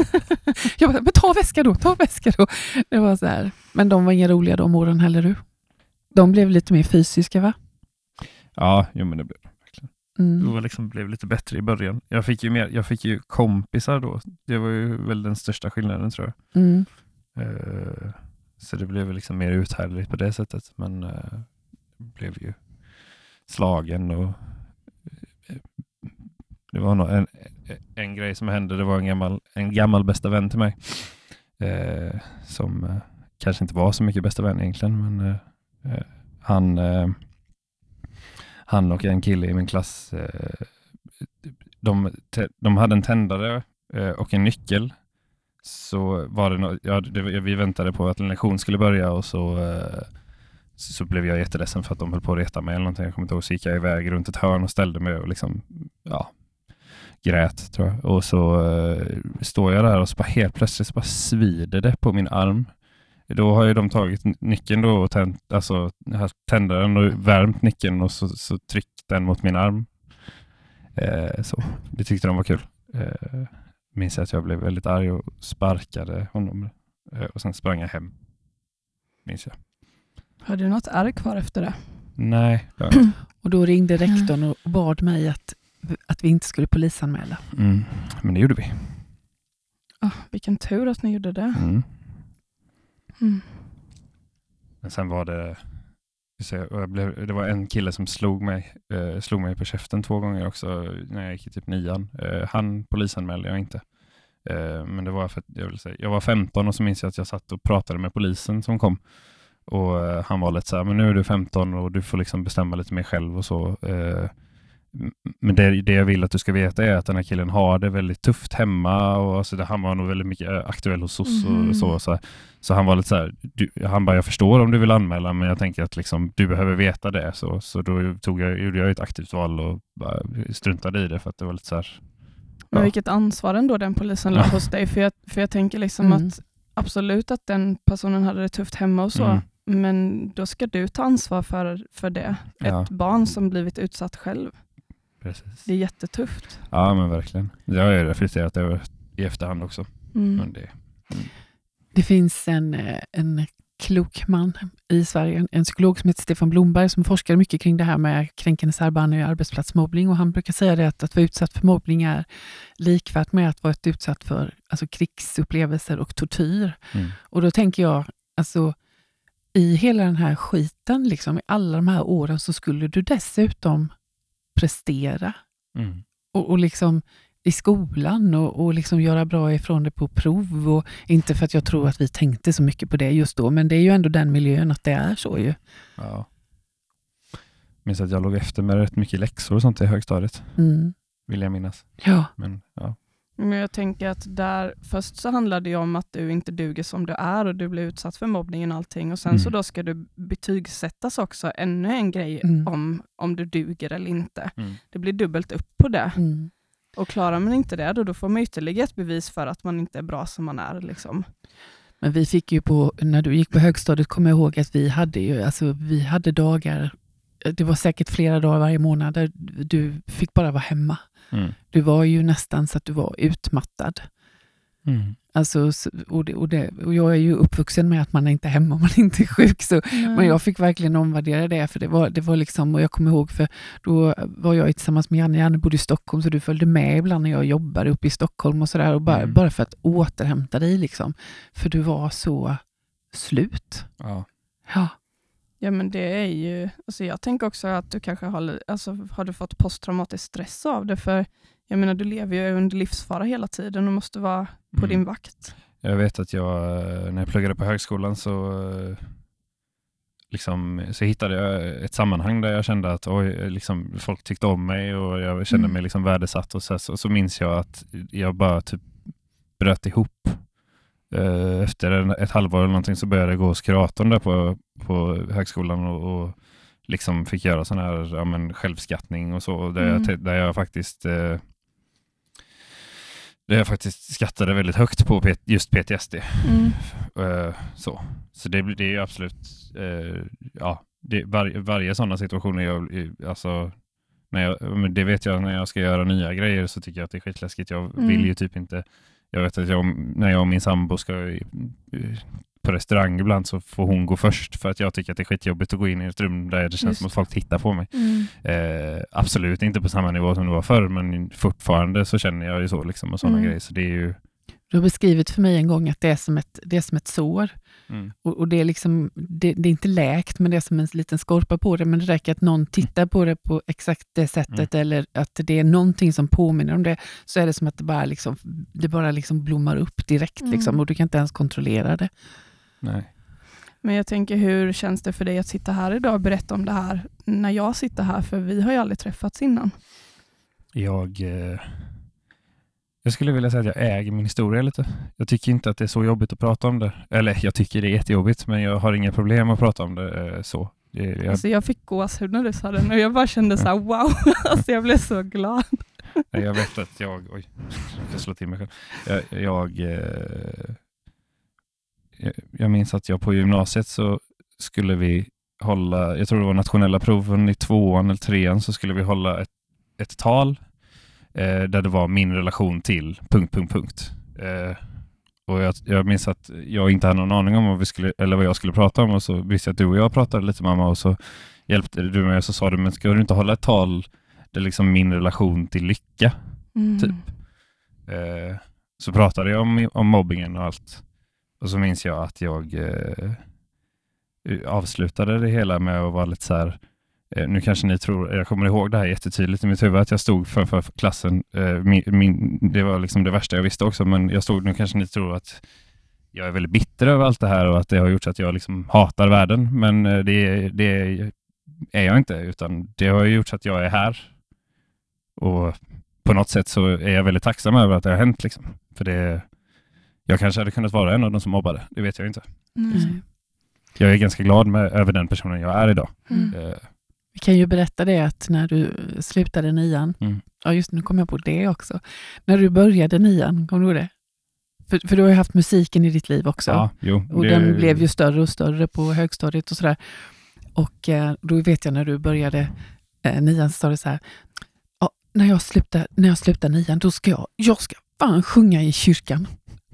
jag bara, men ta väska då, ta väska då. Det var så här. Men de var inga roliga de åren heller du. De blev lite mer fysiska va? Ja, jo, men det blev. Mm. Var liksom, blev lite bättre i början. Jag fick, ju mer, jag fick ju kompisar då. Det var ju väl den största skillnaden tror jag. Mm. Eh, så det blev liksom mer uthärdligt på det sättet. Men uh, blev ju slagen och eh, det var nog en, en grej som hände. Det var en gammal, en gammal bästa vän till mig. eh, som kanske inte var så mycket bästa vän egentligen. Men han, han och en kille i min klass eh, de, de hade en tändare eh, och en nyckel så var det, no ja, det vi väntade på att en lektion skulle börja och så, eh, så blev jag jätteledsen för att de höll på att reta mig eller någonting. Jag kommer inte ihåg, så gick jag iväg runt ett hörn och ställde mig och liksom, ja, grät tror jag. Och så står jag där och så bara helt plötsligt så bara svider det på min arm. Då har ju de tagit ny- nyckeln då och tänt, alltså här tändaren och värmt nyckeln och så, så tryckt den mot min arm. Eh, så. Det tyckte de var kul. Eh, minns jag att jag blev väldigt arg och sparkade honom. Eh, och sen sprang jag hem. Minns jag. Har du något ärr kvar efter det? Nej. Och då ringde rektorn och bad mig att, att vi inte skulle polisanmäla. Mm. Men det gjorde vi. Ah, vilken tur att ni gjorde det. Mm. Mm. Men sen var det jag blev, det var en kille som slog mig, eh, slog mig på käften två gånger också när jag gick i typ nian. Eh, han polisanmälde jag inte. Eh, men det var för att jag, vill säga, jag var 15 och så minns jag att jag satt och pratade med polisen som kom. Och eh, han var lite så här, men nu är du 15 och du får liksom bestämma lite mer själv och så. Eh, Eh, men det, det jag vill att du ska veta är att den här killen har det väldigt tufft hemma och alltså det, han var nog väldigt mycket aktuell hos oss Mhm. och så. Så, så han var lite så här, du, han bara, jag förstår om du vill anmäla, men jag tänker att liksom, du behöver veta det. Så, så då tog jag, gjorde jag ett aktivt val och bara struntade i det för att det var lite så här, Men Ja. vilket ansvar ändå den polisen la Ja. hos dig. För jag, för jag tänker liksom Mm. att absolut att den personen hade det tufft hemma och så, Mm. men då ska du ta ansvar för, för det. Ja. Ett barn som blivit utsatt själv. Precis. Det är jättetufft. Ja men verkligen. Jag har ju reflekterat över i efterhand också. Mm. Men det, Det finns en, eh, en klok man i Sverige, en- en psykolog som heter Stefan Blomberg som forskar mycket kring det här med kränkande särbehandling och arbetsplatsmobbning. Och han brukar säga det att att vara utsatt för mobbning är likvärt med att vara utsatt för alltså, krigsupplevelser och tortyr. mm. Och då tänker jag, alltså i hela den här skiten, liksom, i alla de här åren, så skulle du dessutom prestera Mm. och, och liksom i skolan och, och liksom göra bra ifrån det på prov. Och inte för att jag tror att vi tänkte så mycket på det just då, men det är ju ändå den miljön att det är så ju. Ja. Minns att jag låg efter med rätt mycket läxor och sånt i högstadiet, Mm. vill jag minnas. Ja, Men ja. Men jag tänker att där, först så handlar det om att du inte duger som du är och du blir utsatt för mobbningen och allting. Och sen Mm. så då ska du betygsättas också, ännu en grej Mm. om, om du duger eller inte. Mm. Det blir dubbelt upp på det. mm. Och klarar man inte det, då, då får man ytterligare ett bevis för att man inte är bra som man är. Liksom. men vi fick ju på, när du gick på högstadiet, kommer jag ihåg att vi hade ju, alltså vi hade dagar, det var säkert flera dagar varje månad där du fick bara vara hemma. Mm. Du var ju nästan så att du var utmattad. Mm. Alltså, och, det, och, det, och jag är ju uppvuxen med att man är inte är hemma om man inte är sjuk. Så Men jag fick verkligen omvärdera det, för det var, det var liksom, och jag kommer ihåg, för då var jag tillsammans med Janne, Janne bodde i Stockholm, så du följde med ibland när jag jobbade uppe i Stockholm och sådär, och bara, Mm. bara för att återhämta dig, liksom. För du var så slut. Ja. Ja. Ja men det är ju, alltså jag tänker också att du kanske har, alltså, har du fått posttraumatisk stress av det, för jag menar du lever ju under livsfara hela tiden och måste vara på Mm. din vakt. Jag vet att jag, eh, när jag pluggade på högskolan så, eh, liksom, så hittade jag ett sammanhang där jag kände att oj, liksom, folk tyckte om mig och jag kände Mm. mig liksom värdesatt. Och så, så, så minns jag att jag bara typ bröt ihop. Eh, Efter ett halvår eller någonting så började jag gå hos kuratorn där på, på högskolan och, och liksom fick göra sån här ja, men, självskattning och så. Där, jag, Mm. te- där jag faktiskt eh, där jag faktiskt skattade väldigt högt på just PTSD. Mm. Eh, så så det, det är ju absolut, eh, ja, det, var, varje sådana situationer, jag, alltså, när jag, men det vet jag när jag ska göra nya grejer så tycker jag att det är skitläskigt. Jag Mm. vill ju typ inte, jag vet att jag, när jag och min sambo ska på restaurang ibland så får hon gå först för att jag tycker att det är skitjobbigt att gå in i ett rum där det känns Just som att folk tittar på mig. Mm. Eh, absolut inte på samma nivå som det var förr, men fortfarande så känner jag ju så liksom och sådana Mm. grejer. Så det är ju... Du har beskrivit för mig en gång att det är som ett, det är som ett sår. Mm. Och, och det, är liksom, det, det är inte läkt, men det är som en liten skorpa på det. Men det räcker att någon tittar på det på exakt det sättet, eller att det är någonting som påminner om det, så är det som att det bara, liksom, det bara liksom blommar upp direkt. Mm. Liksom, och du kan inte ens kontrollera det. Nej. Men jag tänker, hur känns det för dig att sitta här idag och berätta om det här när jag sitter här? För vi har ju aldrig träffats innan. Jag, eh, jag skulle vilja säga att jag äger min historia lite. Jag tycker inte att det är så jobbigt att prata om det. Eller jag tycker det är jättejobbigt, men jag har inga problem att prata om det eh, så. Det, jag, Alltså jag fick gåshud när du sa det och jag bara kände så här, wow, alltså jag blev så glad. jag vet att jag... Oj, jag ska slå till mig själv. Jag, jag, eh, jag, minns att jag på gymnasiet så skulle vi hålla, jag tror det var nationella proven i tvåan eller trean, så skulle vi hålla ett, ett tal eh, där det var min relation till... punkt, punkt, punkt. Eh, och jag, jag minns att jag inte hade någon aning om vad, vi skulle, eller vad jag skulle prata om och så visste jag att du och jag pratade lite mamma och så hjälpte du mig och så sa du, men ska du inte hålla ett tal där liksom min relation till lycka Mm. Typ. Eh, så pratade jag om, om mobbingen och allt. Och så minns jag att jag eh, avslutade det hela med att vara lite så här, eh, nu kanske ni tror, jag kommer ihåg det här jättetydligt i mitt huvud, att jag stod framför klassen. Eh, min, min, det var liksom det värsta jag visste också, men jag stod, nu kanske ni tror att jag är väldigt bitter över allt det här och att det har gjort så att jag liksom hatar världen, men eh, det, det är jag inte, utan det har gjort så att jag är här och på något sätt så är jag väldigt tacksam över att det har hänt. Liksom. För det, jag kanske hade kunnat vara en av de som mobbade, det vet jag inte. Mm. Jag är ganska glad med, över den personen jag är idag. Mm. Eh, Vi kan ju berätta det att när du slutade nian, Mm. ja just nu kom jag på det också, när du började nian, kommer du ihåg det? För, för du har ju haft musiken i ditt liv också. Ja, jo. Och det- den blev ju större och större på högstadiet och sådär. Och eh, då vet jag när du började eh, nian så sa du så här, ja, när, jag slutar, när jag slutar nian då ska jag, jag ska fan sjunga i kyrkan.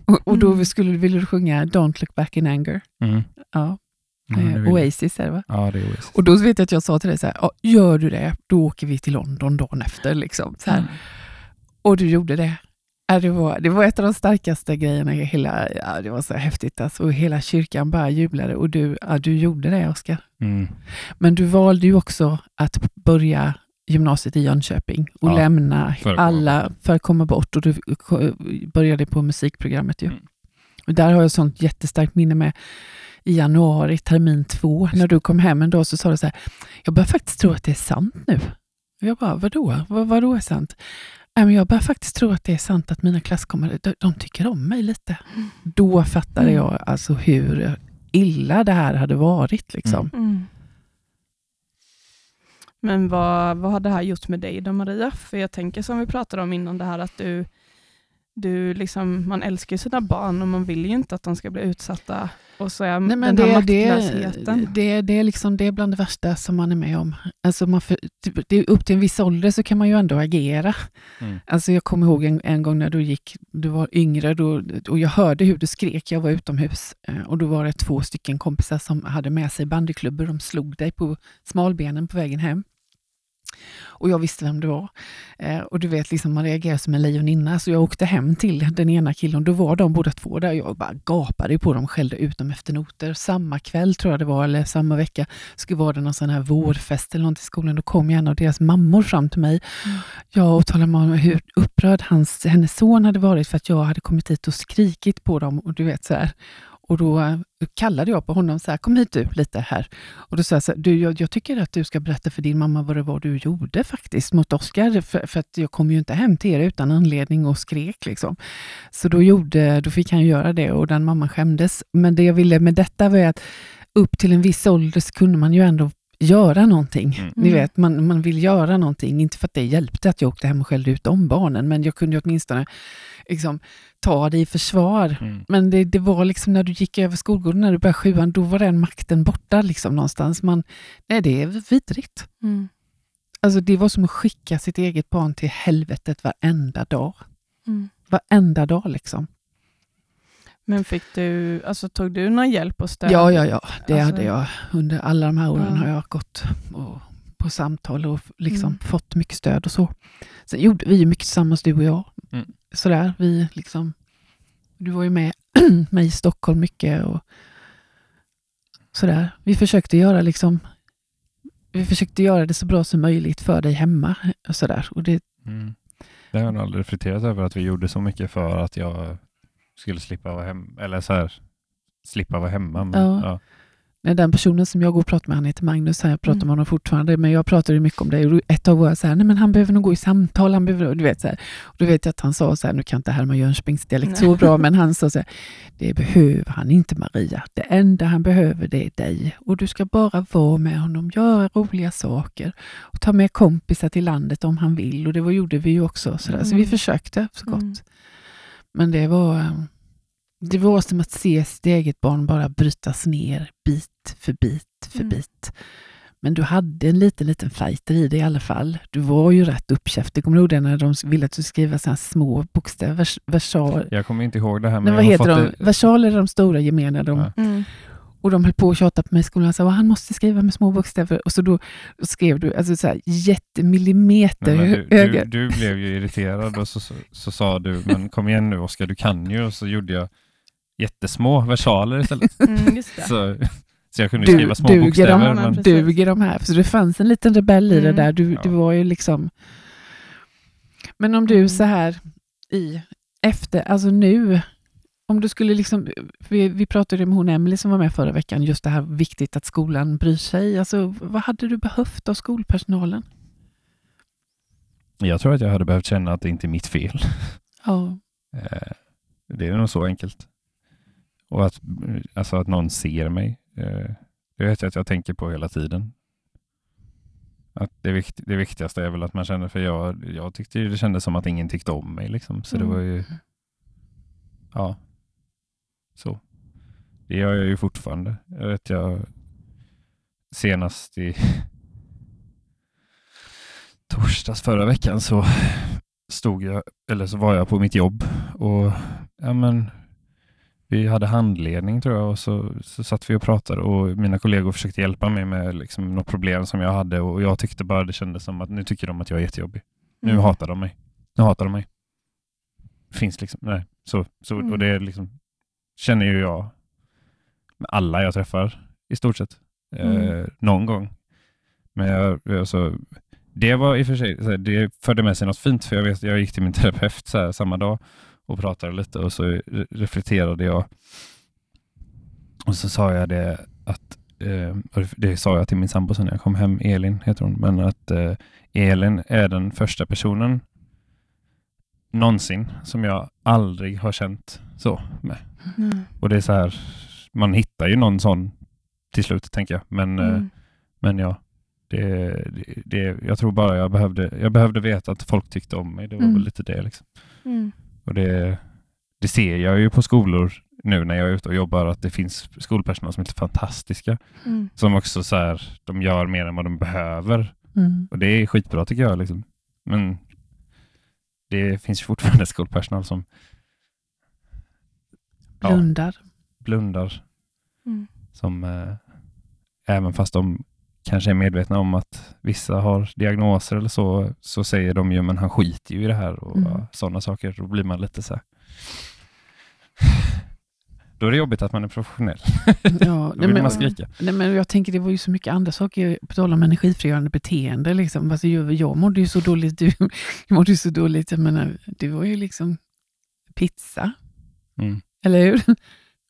Och, och då Mm. skulle, ville du sjunga Don't look back in anger. Mm. Ja, Ja, Oasis är det va? Ja, det är Oasis. Och då vet jag att jag sa till dig så här, gör du det, då åker vi till London dagen efter. Liksom, så här. Och du gjorde det. Det, var, det var ett av de starkaste grejerna i hela, ja, det var så häftigt alltså. Och hela kyrkan bara jublade och du, ja, du gjorde det Oskar. Mm. Men du valde ju också att börja gymnasiet i Jönköping och Ja, lämna för alla för att komma bort och du började på musikprogrammet ju. Mm. Och där har jag sånt jättestarkt minne med i januari, termin två, när du kom hem en dag så sa du så här, jag börjar faktiskt tro att det är sant nu. Och jag bara, vadå? Vad, vadå är sant? Men jag börjar faktiskt tro att det är sant att mina klasskompisar, de, de tycker om mig lite. Mm. Då fattade Mm. jag alltså hur illa det här hade varit. Liksom. Mm. Men vad, vad har det här gjort med dig då Maria? För jag tänker som vi pratade om innan det här att du, du liksom, man älskar ju sina barn och man vill ju inte att de ska bli utsatta. Och så är Nej, men den här det, det, maktlösheten. det, det, är liksom, det är bland det värsta som man är med om. Alltså man för, det, är upp till en viss ålder så kan man ju ändå agera. Mm. Alltså jag kommer ihåg en, en gång när du gick, du var yngre då, och jag hörde hur du skrek. Jag var utomhus eh, och då var det två stycken kompisar som hade med sig bandyklubbor. De slog dig på smalbenen på vägen hem. Och jag visste vem det var. Eh, och du vet, liksom, man reagerar som en lejoninna. Så jag åkte hem till den ena killen. Då var de båda två där. Jag bara gapade på dem, skällde ut dem efter noter. Samma kväll tror jag det var, eller samma vecka, skulle vara det någon sån här vårfest eller något i skolan. Då kom en av deras mammor fram till mig. Mm. Jag och talade om hur upprörd hans, hennes son hade varit för att jag hade kommit hit och skrikit på dem. Och du vet så här. Och då kallade jag på honom så här, kom hit du lite här. Och då sa jag så här, du, jag, jag tycker att du ska berätta för din mamma vad det var du gjorde faktiskt mot Oskar. För, för att jag kom ju inte hem till er utan anledning och skrek. Liksom. Så då, gjorde, då fick han göra det och den mamman skämdes. Men det jag ville med detta var att upp till en viss ålder så kunde man ju ändå göra någonting. Mm. Ni Mm. vet, man, man vill göra någonting. Inte för att det hjälpte att jag åkte hem och skällde ut de barnen, men jag kunde åtminstone liksom, ta det i försvar. Mm. Men det, det var liksom när du gick över skolgården, när du började sjuan, då var den makten borta liksom någonstans. Man, nej, det är vidrigt. Mm. Alltså det var som att skicka sitt eget barn till helvetet varenda dag. Mm. Varenda dag liksom. Men fick du, alltså, tog du någon hjälp och stöd? Ja, ja, ja. Det Alltså- hade jag. Under alla de här åren Ja. har jag gått och, på samtal och liksom Mm. fått mycket stöd och så. Sen gjorde vi ju mycket tillsammans, du och jag. Mm. Sådär, vi liksom... Du var ju med mig i Stockholm mycket och sådär. Vi försökte göra liksom... Vi försökte göra det så bra som möjligt för dig hemma. Och sådär. Och det, Mm. Det har jag nog aldrig reflekterat över att vi gjorde så mycket för att jag skulle slippa vara hemma. Eller så här, slippa vara hemma. Men, Ja. ja. Nej, Den personen som jag går och pratar med, han heter Magnus, jag pratar Mm. med honom fortfarande, men jag pratade ju mycket om det. Och ett av våra så här, nej men han behöver nog gå i samtal, han behöver, du vet så här. Och då vet jag att han sa så här, nu kan jag inte härma Jönköpings dialekt så bra, men han sa så här, det behöver han inte Maria. Det enda han behöver det är dig. Och du ska bara vara med honom, göra roliga saker och ta med kompisar till landet om han vill. Och det var, gjorde vi ju också. Så, där. så vi Mm. försökte så gott. Mm. Men det var, det var som att se sitt eget barn bara brytas ner bit för bit för Mm. bit. Men du hade en liten, liten fighter i dig i alla fall. Du var ju rätt uppkäftig. Kommer du ihåg det när de ville att du skulle skriva så små bokstäver? Vers, versal, Jag kommer inte ihåg det här. Men Nej, vad heter de? Versaler är de stora gemena. De, Ja. Mm. Och de höll på att tjata på mig i skolan. Så, han måste skriva med små bokstäver. Och så då skrev du alltså så här, jättemillimeter Nej, du, du, du blev ju irriterad och så, så, så sa du, men kom igen nu Oskar, du kan ju. Och så gjorde jag jättesmå versaler istället. Mm, just det. Så, så jag kunde Du- skriva små duger bokstäver. de? Men, duger de här? Så det fanns en liten rebell i det Mm. där. Du, Ja. du var ju liksom... Men om du Mm. så här i efter, alltså nu, om du skulle liksom, vi, vi pratade med hon Emelie som var med förra veckan, just det här viktigt att skolan bryr sig. Alltså, vad hade du behövt av skolpersonalen? Jag tror att jag hade behövt känna att det inte är mitt fel. Ja. Eh, det är nog så enkelt. Och att, alltså att någon ser mig. Eh, det vet jag att jag tänker på hela tiden. Att det, vikt, det viktigaste är väl att man känner, för jag, jag tyckte ju det kändes som att ingen tyckte om mig. Liksom. Så Mm. det var ju, ja, så. Det gör jag ju fortfarande. Jag vet jag senast i torsdags förra veckan så stod jag, eller så var jag på mitt jobb och ja men vi hade handledning tror jag och så, så satt vi och pratade och mina kollegor försökte hjälpa mig med liksom något problem som jag hade och jag tyckte bara det kändes som att nu tycker de att jag är jättejobbig. Nu Mm. hatar de mig. Nu hatar de mig. Finns liksom, nej. Så, så, Mm. Och det är liksom, känner ju jag med alla jag träffar i stort sett. Eh, Mm. någon gång. Men jag, alltså, det var i och för sig, så här, det förde med sig något fint för jag vet, jag gick till min terapeut så här, samma dag och pratade lite och så re- reflekterade jag. Och så sa jag det att, eh, det sa jag till min sambo sen när jag kom hem, Elin heter hon, men att eh, Elin är den första personen någonsin som jag aldrig har känt så med. Mm. Och det är så här, man hittar ju någon sån till slut tänker jag. Men, eh, Mm. men ja, det, det, det, jag tror bara jag behövde, jag behövde veta att folk tyckte om mig. Det var Mm. väl lite det. Liksom. Mm. Och det, det ser jag ju på skolor nu när jag är ute och jobbar att det finns skolpersonal som är helt fantastiska. Mm. Som också så här, de gör mer än vad de behöver. Mm. Och det är skitbra tycker jag. Liksom. Men det finns fortfarande skolpersonal som Ja. Blundar. blundar. Mm. Som eh, även fast de kanske är medvetna om att vissa har diagnoser eller så, så säger de ju men han skiter ju i det här och mm. sådana saker. Då blir man lite så här. Då är det jobbigt att man är professionell. Ja, Då nej, vill men, man skrika. nej, men jag tänker det var ju så mycket andra saker, på tal om energifrigörande beteende. Liksom. Alltså, jag, jag mådde ju så dåligt, du mådde ju så dåligt. Jag menar, det var ju liksom pizza, Mm. eller hur?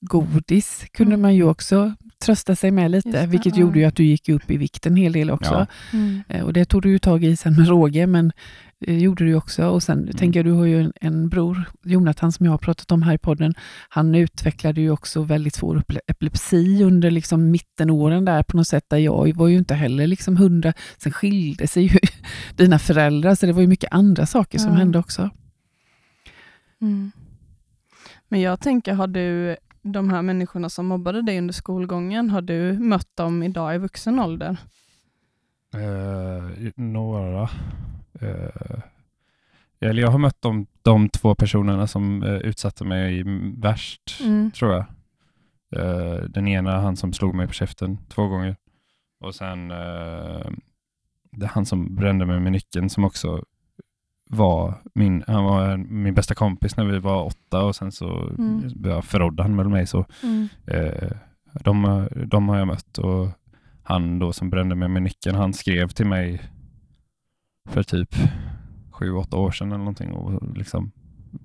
Godis kunde Mm. man ju också trösta sig med lite, det, vilket ja. gjorde ju att du gick upp i vikt en hel del också. Ja. Mm. Eh, Och det tog du ju tag i sen med råge, men det gjorde du också. Och sen tänker jag, du har ju en, en bror, Jonathan, som jag har pratat om här i podden. Han utvecklade ju också väldigt svår epilepsi under liksom mittenåren där på något sätt, där jag var ju inte heller liksom hundra. Sen skilde sig ju dina föräldrar, så det var ju mycket andra saker som hände också. Mm. Men jag tänker, har du de här människorna som mobbade dig under skolgången, har du mött dem idag i vuxen ålder? Eh, några. Eh, eller jag har mött de, de två personerna som eh, utsatte mig värst, Mm. tror jag. Eh, den ena, han som slog mig på käften två gånger. Och sen eh, det han som brände mig med nyckeln som också var min, han var min bästa kompis när vi var åtta och sen så Mm. förrådde han väl mig så. Mm. Eh, de, de har jag mött och han då som brände mig med nyckeln, han skrev till mig för typ sju, åtta år sedan eller någonting och liksom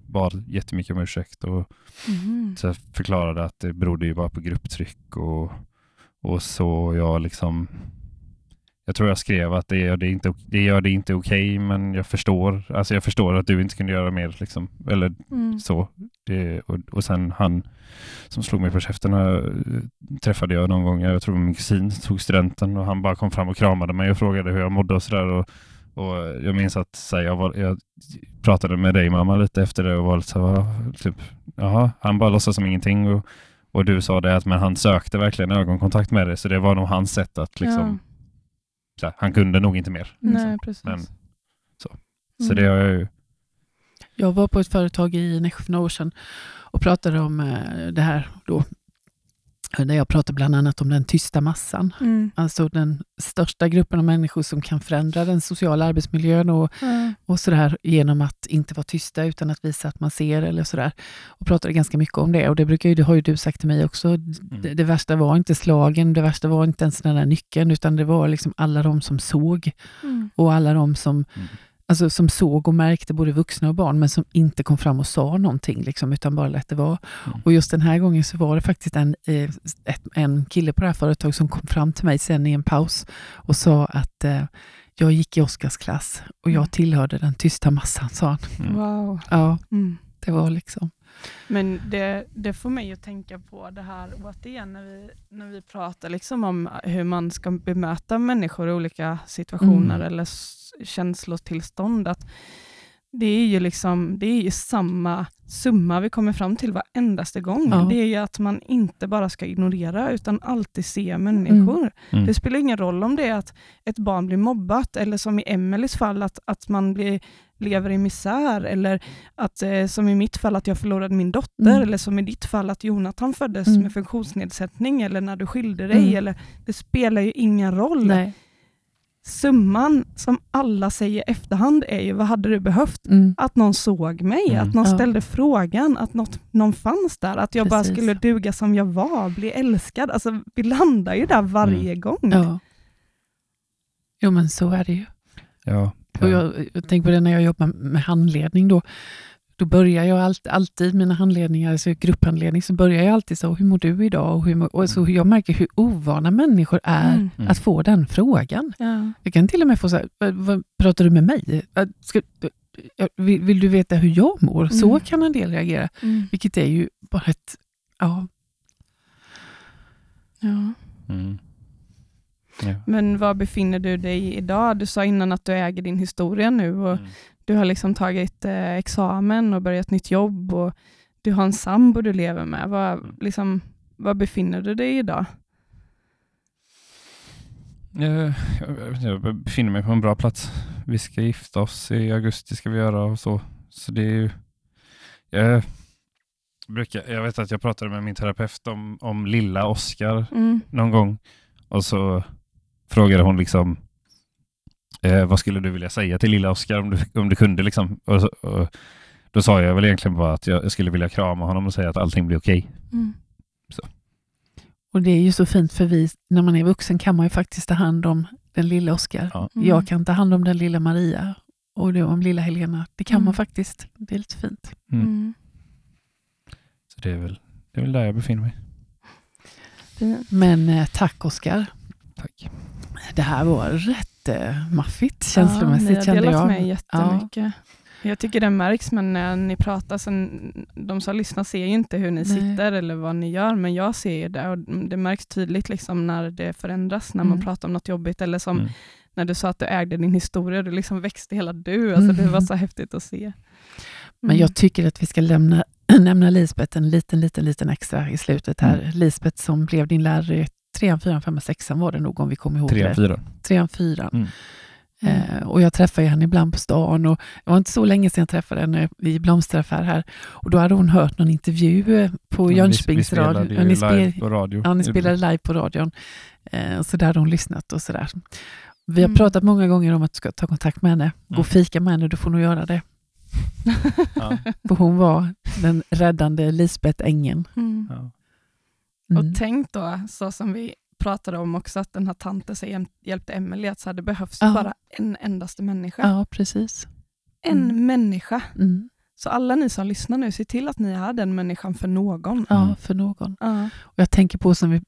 bad jättemycket om ursäkt och Mm. så förklarade att det berodde ju bara på grupptryck och, och så jag liksom jag tror jag skrev att det gör det inte, det gör det inte okej men jag förstår, alltså jag förstår att du inte kunde göra mer liksom, eller Mm. så. Det, och, och sen han som slog mig på käften eh, träffade jag någon gång, jag tror min kusin tog studenten och han bara kom fram och kramade mig och frågade hur jag mådde och sådär. Och, och jag minns att så här, jag, var, jag pratade med dig mamma lite efter det och var så här, typ, jaha, han bara låtsas som ingenting. Och, och du sa det att men han sökte verkligen ögonkontakt med dig så det var nog hans sätt att liksom, så här, han kunde nog inte mer. Ja. liksom. Nej, precis. Men- så. Mm. Så det har jag ju, Jag var på ett företag i år sedan och pratade om eh, det här då. Där jag pratade bland annat om den tysta massan. Mm. Alltså den största gruppen av människor som kan förändra den sociala arbetsmiljön och, Ja. och sådär genom att inte vara tysta utan att visa att man ser eller sådär. Och pratade ganska mycket om det och det, brukar ju, det har ju du sagt till mig också. Det, det värsta var inte slagen, det värsta var inte ens den där nyckeln utan det var liksom alla de som såg Mm. och alla de som Mm. Alltså som såg och märkte både vuxna och barn men som inte kom fram och sa någonting liksom, utan bara lät det vara. Mm. Och just den här gången så var det faktiskt en, eh, ett, en kille på det här företaget som kom fram till mig sen i en paus och sa att eh, jag gick i Oskars klass och jag Mm. tillhörde den tysta massan, sa han. Mm. Wow. Ja, Mm. det var liksom... Men det, det får mig att tänka på det här återigen när vi, när vi pratar liksom om hur man ska bemöta människor i olika situationer Mm. eller känslotillstånd. Att det, är ju liksom, det är ju samma summa vi kommer fram till varenda gång. Ja. Det är ju att man inte bara ska ignorera utan alltid se människor. Mm. Det spelar ingen roll om det är att ett barn blir mobbat eller som i Emelies fall att, att man blir, lever i misär eller att eh, som i mitt fall att jag förlorade min dotter Mm. eller som i ditt fall att Jonathan föddes Mm. med funktionsnedsättning eller när du skilde dig. Mm. Eller, det spelar ju ingen roll. Nej. Summan som alla säger efterhand är ju vad hade du behövt? Mm. Att någon såg mig, Mm. att någon Ja. ställde frågan, att något, någon fanns där, att jag bara Precis. skulle duga som jag var, bli älskad. Alltså, vi landar ju där varje gång. Ja. Jo, men så är det ju. Ja. Och jag, jag tänker på det när jag jobbar med handledning. Då, då börjar jag allt, alltid mina handledningar, alltså grupphandledning, så börjar jag alltid så, hur mår du idag? Och, hur, mår- och så jag märker hur ovana människor är Mm. Mm. att få den frågan. Ja. Jag kan till och med få så här, "Vad- pratar du med mig? Ska, vill, vill du veta hur jag mår? Så Mm. kan en del reagera, Mm. vilket är ju bara ett, ja, Ja. Mm. Ja. Men var befinner du dig idag? Du sa innan att du äger din historia nu och Mm. Du har liksom tagit eh, examen och börjat nytt jobb och du har en sambo du lever med. Var, liksom, var befinner du dig idag? Eh, Jag, jag befinner mig på en bra plats. Vi ska gifta oss i augusti ska vi göra och så. Så det är ju... Jag, brukar, jag vet att jag pratade med min terapeut om, om lilla Oscar Mm. någon gång och så frågade hon liksom eh, vad skulle du vilja säga till lilla Oscar om du, om du kunde liksom. Och, så, och då sa jag väl egentligen bara att jag, skulle vilja krama honom och säga att allting blir okej. Mm. och det är ju så fint för vi, när man är vuxen kan man ju faktiskt ta hand om den lilla Oskar. Ja. Mm. Jag kan ta hand om den lilla Maria och det om lilla Helena. Det kan Mm. man faktiskt. Det är lite fint. Mm. Mm. Så det är, väl, det är väl där jag befinner mig. Men eh, tack Oskar. Tack. Det här var rätt eh, maffigt Ja, känslomässigt ni har kände delat jag. med jättemycket. Jag tycker det märks, men när ni pratar, sen, de som lyssnar ser ju inte hur ni Nej. sitter eller vad ni gör, men jag ser ju det och det märks tydligt liksom när det förändras, när man Mm. pratar om något jobbigt eller som Mm. när du sa att du ägde din historia, du liksom växte hela du. Alltså Det var Mm. så häftigt att se. Men Mm. jag tycker att vi ska lämna, nämna Lisbeth en liten, liten, liten extra i slutet här. Mm. Lisbeth som blev din lärare i trean, fyran, femman, sexan var det nog om vi kommer ihåg Tre, det. fyra. Trean, fyran. Mm. Eh, och jag träffar ju henne ibland på stan och det var inte så länge sedan jag träffade henne i blomsteraffär här. Och då hade hon hört någon intervju på Ja, Jönköpings spelade radio. Ja, ni, live spel, på radio. ja, ni spelade live på radion. Eh, så där hade hon lyssnat och sådär. Vi har Mm. pratat många gånger om att du ska ta kontakt med henne. Gå och Mm. fika med henne, du får nog göra det. Ja. För hon var den räddande Lisbeth Engen. Mm. Ja. Mm. Och tänk då, så som vi pratade om också, att den här tanten hjäl- hjälpte Emelie, att så hade behövts Ja. bara en endaste människa. Ja, precis. En Mm. människa. Mm. Så alla ni som lyssnar nu, se till att ni är den människan för någon. Ja, Mm. för någon. Ja. Och jag tänker på som vi,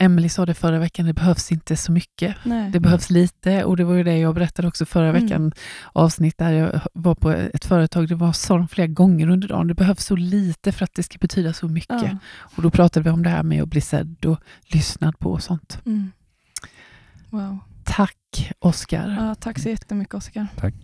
Emily sa det förra veckan, det behövs inte så mycket. Nej. Det behövs lite och det var ju det jag berättade också förra Mm. veckan, avsnitt där jag var på ett företag, det var sa de flera gånger under dagen, det behövs så lite för att det ska betyda så mycket. Ja. Och då pratade vi om det här med att bli sedd och lyssnad på och sånt. Mm. Wow. Tack Oskar. Ja, tack så jättemycket Oskar. Tack.